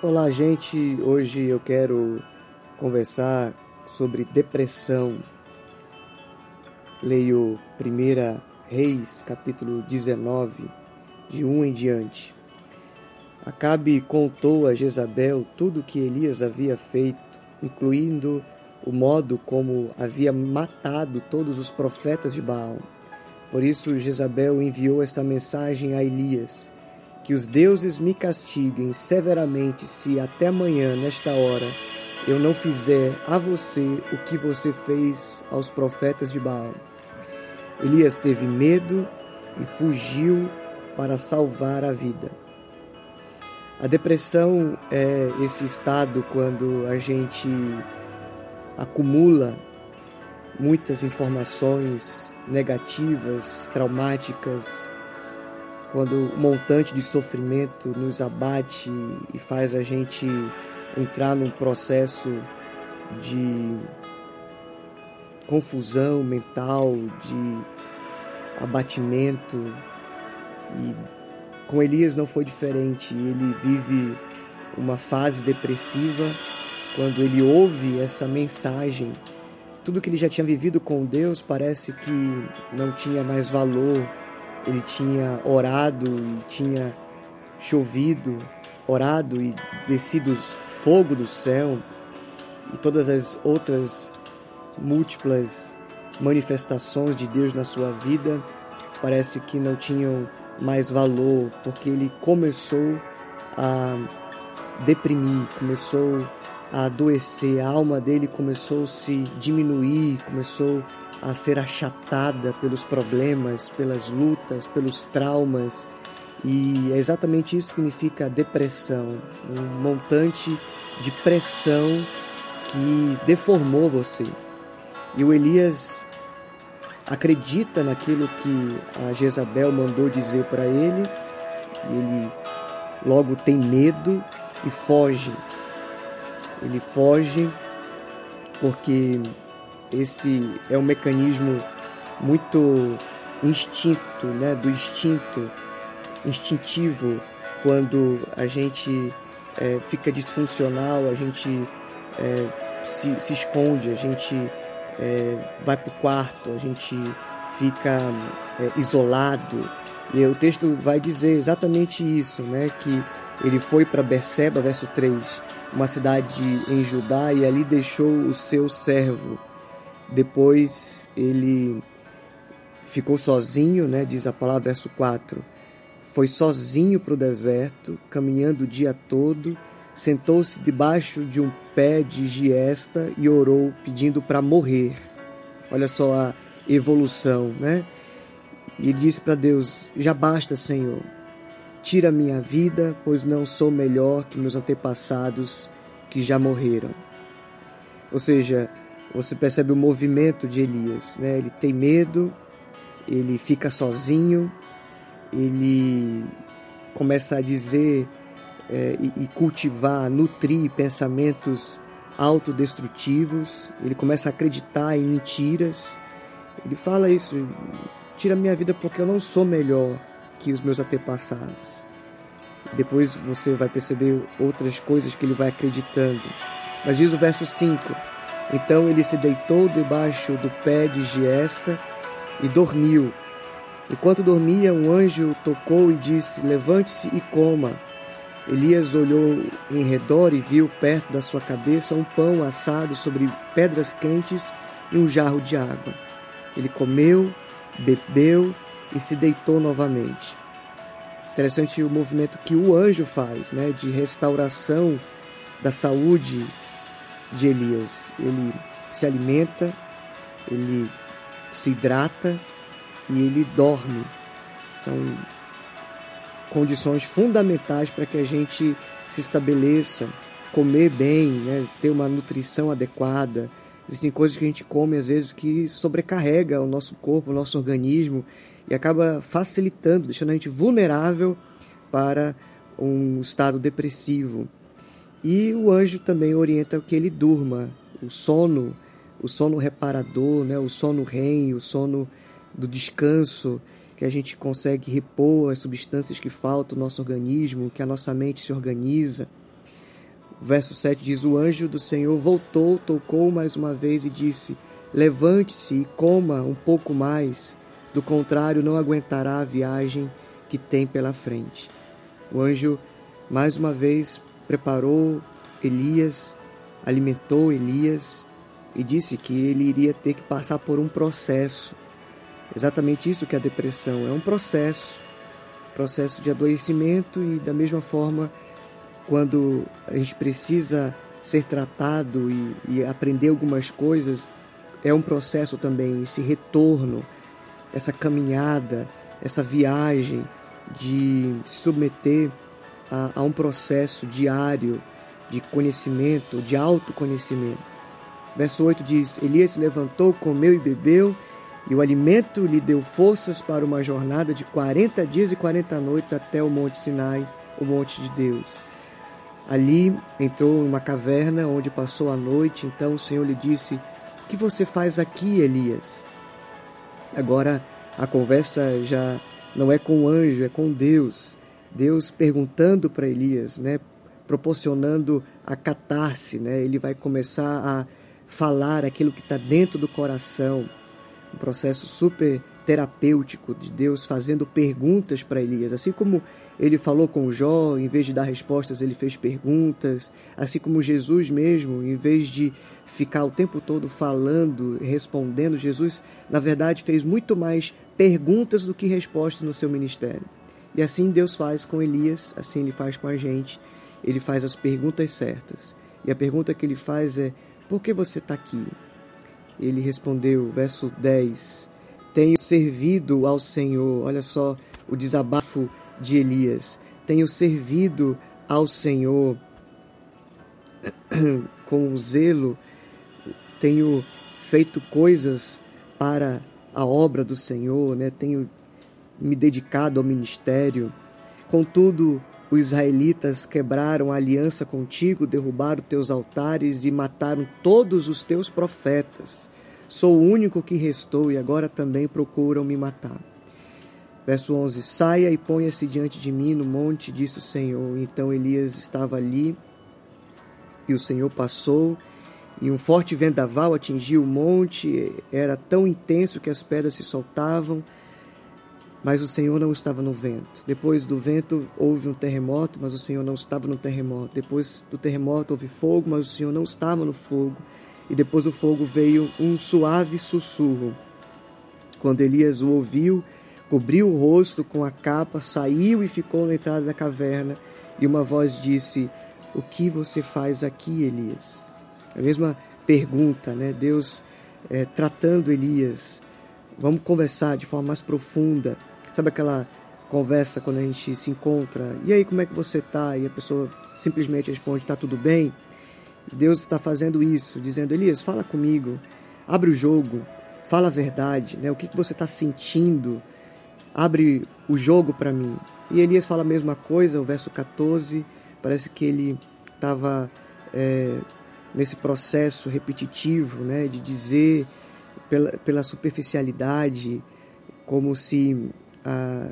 Olá, gente. Hoje eu quero conversar sobre depressão. Leio 1 Reis, capítulo 19, de 1 em diante. Acabe contou a Jezabel tudo o que Elias havia feito, incluindo o modo como havia matado todos os profetas de Baal. Por isso Jezabel enviou esta mensagem a Elias que os deuses me castiguem severamente se até amanhã, nesta hora, eu não fizer a você o que você fez aos profetas de Baal. Elias teve medo e fugiu para salvar a vida. A depressão é esse estado quando a gente acumula muitas informações negativas, traumáticas, quando o montante de sofrimento nos abate e faz a gente entrar num processo de confusão mental, de abatimento. E com Elias não foi diferente. Ele vive uma fase depressiva quando ele ouve essa mensagem. Tudo que ele já tinha vivido com Deus parece que não tinha mais valor ele tinha orado e tinha chovido, orado e descido fogo do céu e todas as outras múltiplas manifestações de Deus na sua vida parece que não tinham mais valor, porque ele começou a deprimir, começou a adoecer, a alma dele começou a se diminuir, começou a ser achatada pelos problemas, pelas lutas, pelos traumas. E é exatamente isso que significa depressão, um montante de pressão que deformou você. E o Elias acredita naquilo que a Jezabel mandou dizer para ele, e ele logo tem medo e foge. Ele foge porque esse é um mecanismo muito instinto, né, do instinto instintivo quando a gente é, fica disfuncional, a gente é, se, se, esconde, a gente é, vai para o quarto, a gente fica é, isolado. E o texto vai dizer exatamente isso, né? Que ele foi para Berseba, verso 3, uma cidade em Judá, e ali deixou o seu servo depois ele ficou sozinho, né, diz a palavra, verso 4. Foi sozinho para o deserto, caminhando o dia todo, sentou-se debaixo de um pé de giesta e orou, pedindo para morrer. Olha só a evolução, né? E ele disse para Deus: Já basta, Senhor. Tira minha vida, pois não sou melhor que meus antepassados que já morreram. Ou seja, você percebe o movimento de Elias, né? Ele tem medo, ele fica sozinho, ele começa a dizer é, e, e cultivar, nutrir pensamentos autodestrutivos, ele começa a acreditar em mentiras. Ele fala isso: tira minha vida porque eu não sou melhor que os meus antepassados. Depois você vai perceber outras coisas que ele vai acreditando. Mas diz o verso 5: então ele se deitou debaixo do pé de Giesta e dormiu. Enquanto dormia, um anjo tocou e disse: Levante-se e coma. Elias olhou em redor e viu perto da sua cabeça um pão assado sobre pedras quentes e um jarro de água. Ele comeu, bebeu e se deitou novamente. Interessante o movimento que o anjo faz, né, de restauração da saúde de Elias. Ele se alimenta, ele se hidrata e ele dorme. São condições fundamentais para que a gente se estabeleça, comer bem, né? ter uma nutrição adequada. Existem coisas que a gente come às vezes que sobrecarrega o nosso corpo, o nosso organismo e acaba facilitando, deixando a gente vulnerável para um estado depressivo. E o anjo também orienta que ele durma, o sono, o sono reparador, né? o sono REM, o sono do descanso, que a gente consegue repor as substâncias que faltam no nosso organismo, que a nossa mente se organiza. O verso 7 diz: O anjo do Senhor voltou, tocou mais uma vez e disse: Levante-se e coma um pouco mais, do contrário, não aguentará a viagem que tem pela frente. O anjo, mais uma vez, preparou Elias, alimentou Elias e disse que ele iria ter que passar por um processo. Exatamente isso que é a depressão é um processo processo de adoecimento e, da mesma forma, quando a gente precisa ser tratado e, e aprender algumas coisas, é um processo também, esse retorno, essa caminhada, essa viagem de se submeter a, a um processo diário de conhecimento, de autoconhecimento. Verso 8 diz: Elias se levantou, comeu e bebeu, e o alimento lhe deu forças para uma jornada de 40 dias e 40 noites até o Monte Sinai, o Monte de Deus. Ali entrou em uma caverna onde passou a noite. Então o Senhor lhe disse: O que você faz aqui, Elias? Agora a conversa já não é com o anjo, é com Deus. Deus perguntando para Elias, né, proporcionando a catarse, né? Ele vai começar a falar aquilo que está dentro do coração, um processo super terapêutico de Deus fazendo perguntas para Elias, assim como ele falou com Jó, em vez de dar respostas, ele fez perguntas, assim como Jesus mesmo, em vez de ficar o tempo todo falando, respondendo, Jesus, na verdade, fez muito mais perguntas do que respostas no seu ministério. E assim Deus faz com Elias, assim ele faz com a gente. Ele faz as perguntas certas. E a pergunta que ele faz é: por que você está aqui? Ele respondeu, verso 10: Tenho servido ao Senhor. Olha só o desabafo de Elias. Tenho servido ao Senhor com zelo, tenho feito coisas para a obra do Senhor, né? tenho me dedicado ao ministério. Contudo, os israelitas quebraram a aliança contigo, derrubaram teus altares e mataram todos os teus profetas. Sou o único que restou e agora também procuram me matar. Verso 11: Saia e ponha-se diante de mim no monte, disse o Senhor. Então Elias estava ali e o Senhor passou e um forte vendaval atingiu o monte, era tão intenso que as pedras se soltavam mas o Senhor não estava no vento. Depois do vento houve um terremoto, mas o Senhor não estava no terremoto. Depois do terremoto houve fogo, mas o Senhor não estava no fogo. E depois do fogo veio um suave sussurro. Quando Elias o ouviu, cobriu o rosto com a capa, saiu e ficou na entrada da caverna. E uma voz disse: O que você faz aqui, Elias? A mesma pergunta, né? Deus é, tratando Elias Vamos conversar de forma mais profunda. Sabe aquela conversa quando a gente se encontra? E aí, como é que você está? E a pessoa simplesmente responde: está tudo bem? Deus está fazendo isso, dizendo: Elias, fala comigo, abre o jogo, fala a verdade, né? O que, que você está sentindo? Abre o jogo para mim. E Elias fala a mesma coisa, o verso 14, parece que ele estava é, nesse processo repetitivo, né, de dizer pela, pela superficialidade, como se ah,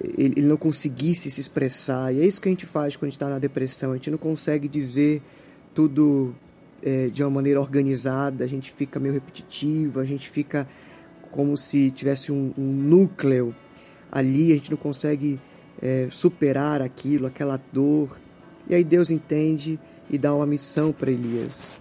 ele, não conseguisse se expressar. E é isso que a gente faz quando a gente está na depressão. A gente não consegue dizer tudo é, de uma maneira organizada, a gente fica meio repetitivo, a gente fica como se tivesse um, um núcleo ali, a gente não consegue é, superar aquilo, aquela dor. E aí Deus entende e dá uma missão para Elias.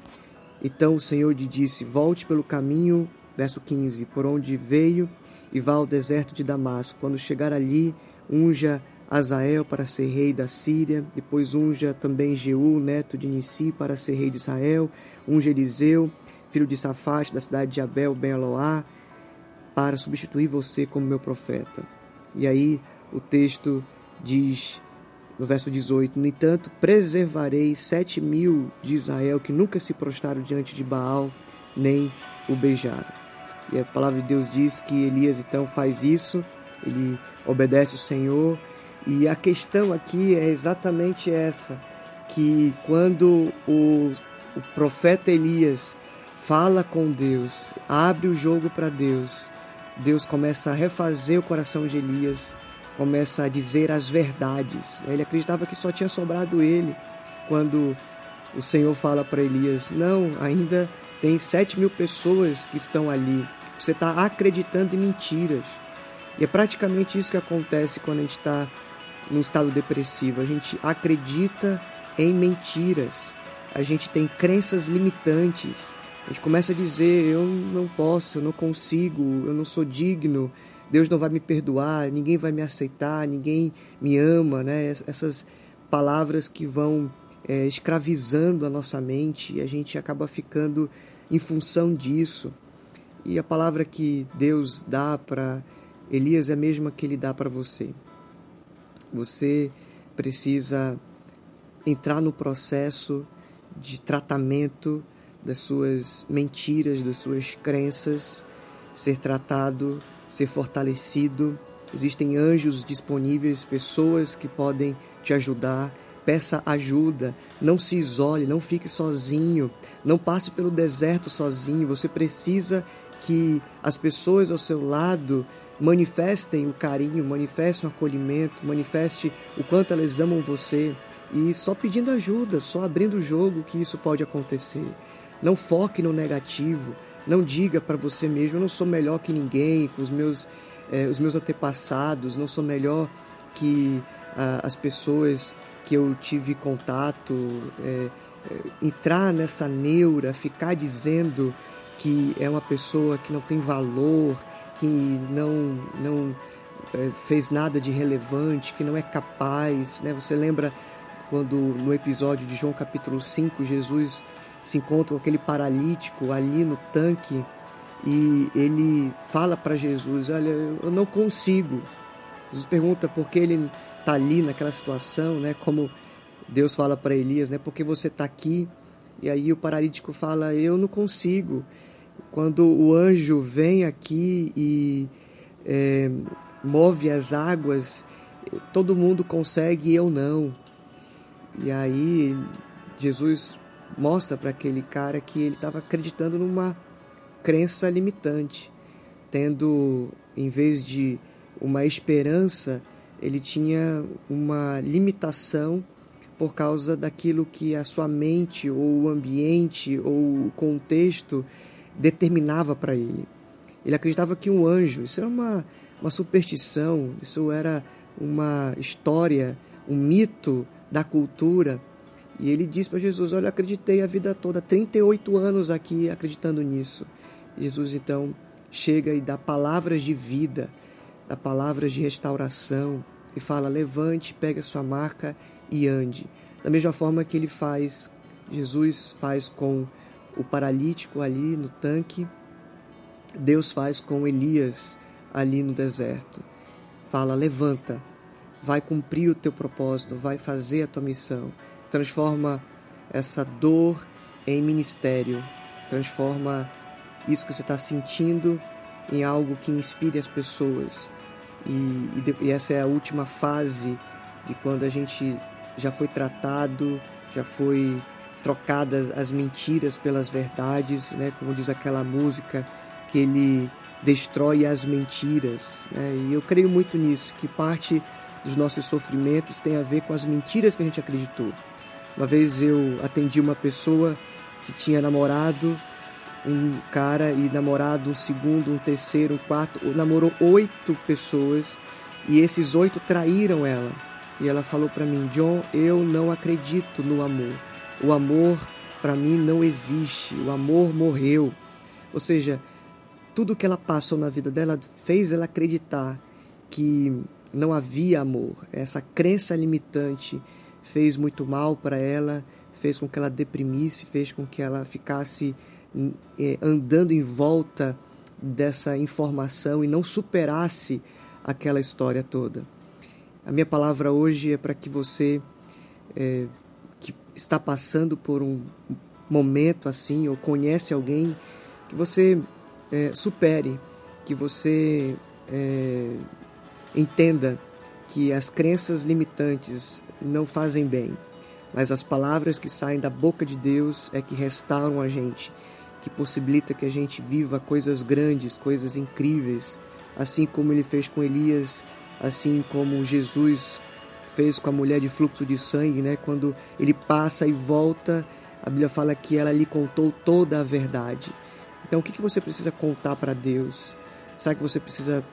Então o Senhor lhe disse: Volte pelo caminho Verso 15: Por onde veio e vá ao deserto de Damasco. Quando chegar ali, unja Azael para ser rei da Síria, depois unja também Jeú, neto de Nissi, para ser rei de Israel, unja Eliseu, filho de Safate, da cidade de Abel, ben Eloá, para substituir você como meu profeta. E aí o texto diz, no verso 18: No entanto, preservarei sete mil de Israel que nunca se prostraram diante de Baal, nem o beijaram. E a palavra de Deus diz que Elias então faz isso, ele obedece o Senhor. E a questão aqui é exatamente essa: que quando o, o profeta Elias fala com Deus, abre o jogo para Deus, Deus começa a refazer o coração de Elias, começa a dizer as verdades. Ele acreditava que só tinha sobrado ele quando o Senhor fala para Elias: Não, ainda tem sete mil pessoas que estão ali. Você está acreditando em mentiras. E é praticamente isso que acontece quando a gente está no estado depressivo. A gente acredita em mentiras. A gente tem crenças limitantes. A gente começa a dizer: eu não posso, eu não consigo, eu não sou digno, Deus não vai me perdoar, ninguém vai me aceitar, ninguém me ama, né? Essas palavras que vão é, escravizando a nossa mente e a gente acaba ficando em função disso. E a palavra que Deus dá para Elias é a mesma que ele dá para você. Você precisa entrar no processo de tratamento das suas mentiras, das suas crenças, ser tratado, ser fortalecido. Existem anjos disponíveis, pessoas que podem te ajudar. Peça ajuda, não se isole, não fique sozinho, não passe pelo deserto sozinho. Você precisa que as pessoas ao seu lado manifestem o carinho, manifestem o acolhimento, manifeste o quanto elas amam você. E só pedindo ajuda, só abrindo o jogo que isso pode acontecer. Não foque no negativo. Não diga para você mesmo, eu não sou melhor que ninguém, os meus, eh, os meus antepassados, não sou melhor que ah, as pessoas que eu tive contato. Eh, eh, entrar nessa neura, ficar dizendo que é uma pessoa que não tem valor, que não, não fez nada de relevante, que não é capaz. Né? Você lembra quando no episódio de João capítulo 5, Jesus se encontra com aquele paralítico ali no tanque e ele fala para Jesus: Olha, eu não consigo. Jesus pergunta por que ele está ali naquela situação, né? Como Deus fala para Elias, né? Porque você está aqui? E aí o paralítico fala: Eu não consigo. Quando o anjo vem aqui e é, move as águas, todo mundo consegue, eu não. E aí Jesus mostra para aquele cara que ele estava acreditando numa crença limitante, tendo, em vez de uma esperança, ele tinha uma limitação por causa daquilo que a sua mente ou o ambiente ou o contexto determinava para ele. Ele acreditava que um anjo, isso era uma, uma superstição, isso era uma história, um mito da cultura e ele diz para Jesus: Olha, acreditei a vida toda, 38 anos aqui acreditando nisso. Jesus então chega e dá palavras de vida, dá palavras de restauração e fala: Levante, pegue a sua marca e ande. Da mesma forma que ele faz, Jesus faz com o paralítico ali no tanque, Deus faz com Elias ali no deserto. Fala: Levanta, vai cumprir o teu propósito, vai fazer a tua missão transforma essa dor em ministério, transforma isso que você está sentindo em algo que inspire as pessoas. E, e, e, essa é a última fase de quando a gente já foi tratado, já foi trocadas as mentiras pelas verdades, né? como diz aquela música, que ele destrói as mentiras. Né? E eu creio muito nisso, que parte dos nossos sofrimentos tem a ver com as mentiras que a gente acreditou. Uma vez eu atendi uma pessoa que tinha namorado um cara e namorado um segundo, um terceiro, um quarto, namorou oito pessoas e esses oito traíram ela. E ela falou para mim, John, eu não acredito no amor. O amor para mim não existe. O amor morreu. Ou seja, tudo que ela passou na vida dela fez ela acreditar que não havia amor. Essa crença limitante fez muito mal para ela, fez com que ela deprimisse, fez com que ela ficasse andando em volta dessa informação e não superasse aquela história toda. A minha palavra hoje é para que você é, que está passando por um momento assim ou conhece alguém que você é, supere, que você é, entenda que as crenças limitantes não fazem bem, mas as palavras que saem da boca de Deus é que restauram a gente, que possibilita que a gente viva coisas grandes, coisas incríveis, assim como ele fez com Elias, assim como Jesus fez com a mulher de fluxo de sangue, né? Quando ele passa e volta A Bíblia fala que ela lhe contou toda a verdade. Então, o que, que você precisa contar para Deus? Será que você precisa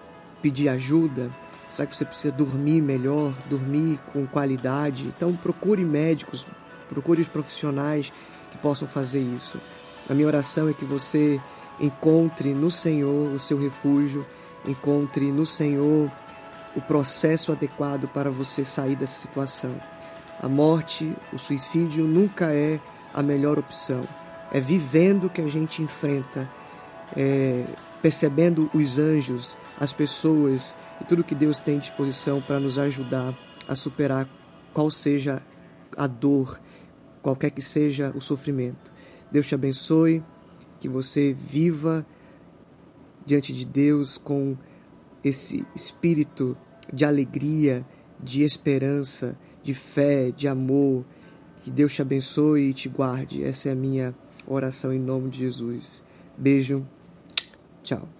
pedir ajuda? Será que você precisa dormir melhor, dormir com qualidade? Então, procure médicos, procure os profissionais que possam fazer isso. A minha oração é que você encontre no Senhor o seu refúgio, encontre no Senhor o processo adequado para você sair dessa situação. A morte, o suicídio nunca é a melhor opção. É vivendo que a gente enfrenta, é, percebendo os anjos, as pessoas e tudo que Deus tem à disposição para nos ajudar a superar qual seja a dor, qualquer que seja o sofrimento. Deus te abençoe, que você viva diante de Deus com esse espírito de alegria, de esperança, de fé, de amor. Que Deus te abençoe e te guarde. Essa é a minha oração em nome de Jesus. Beijo. Tchau.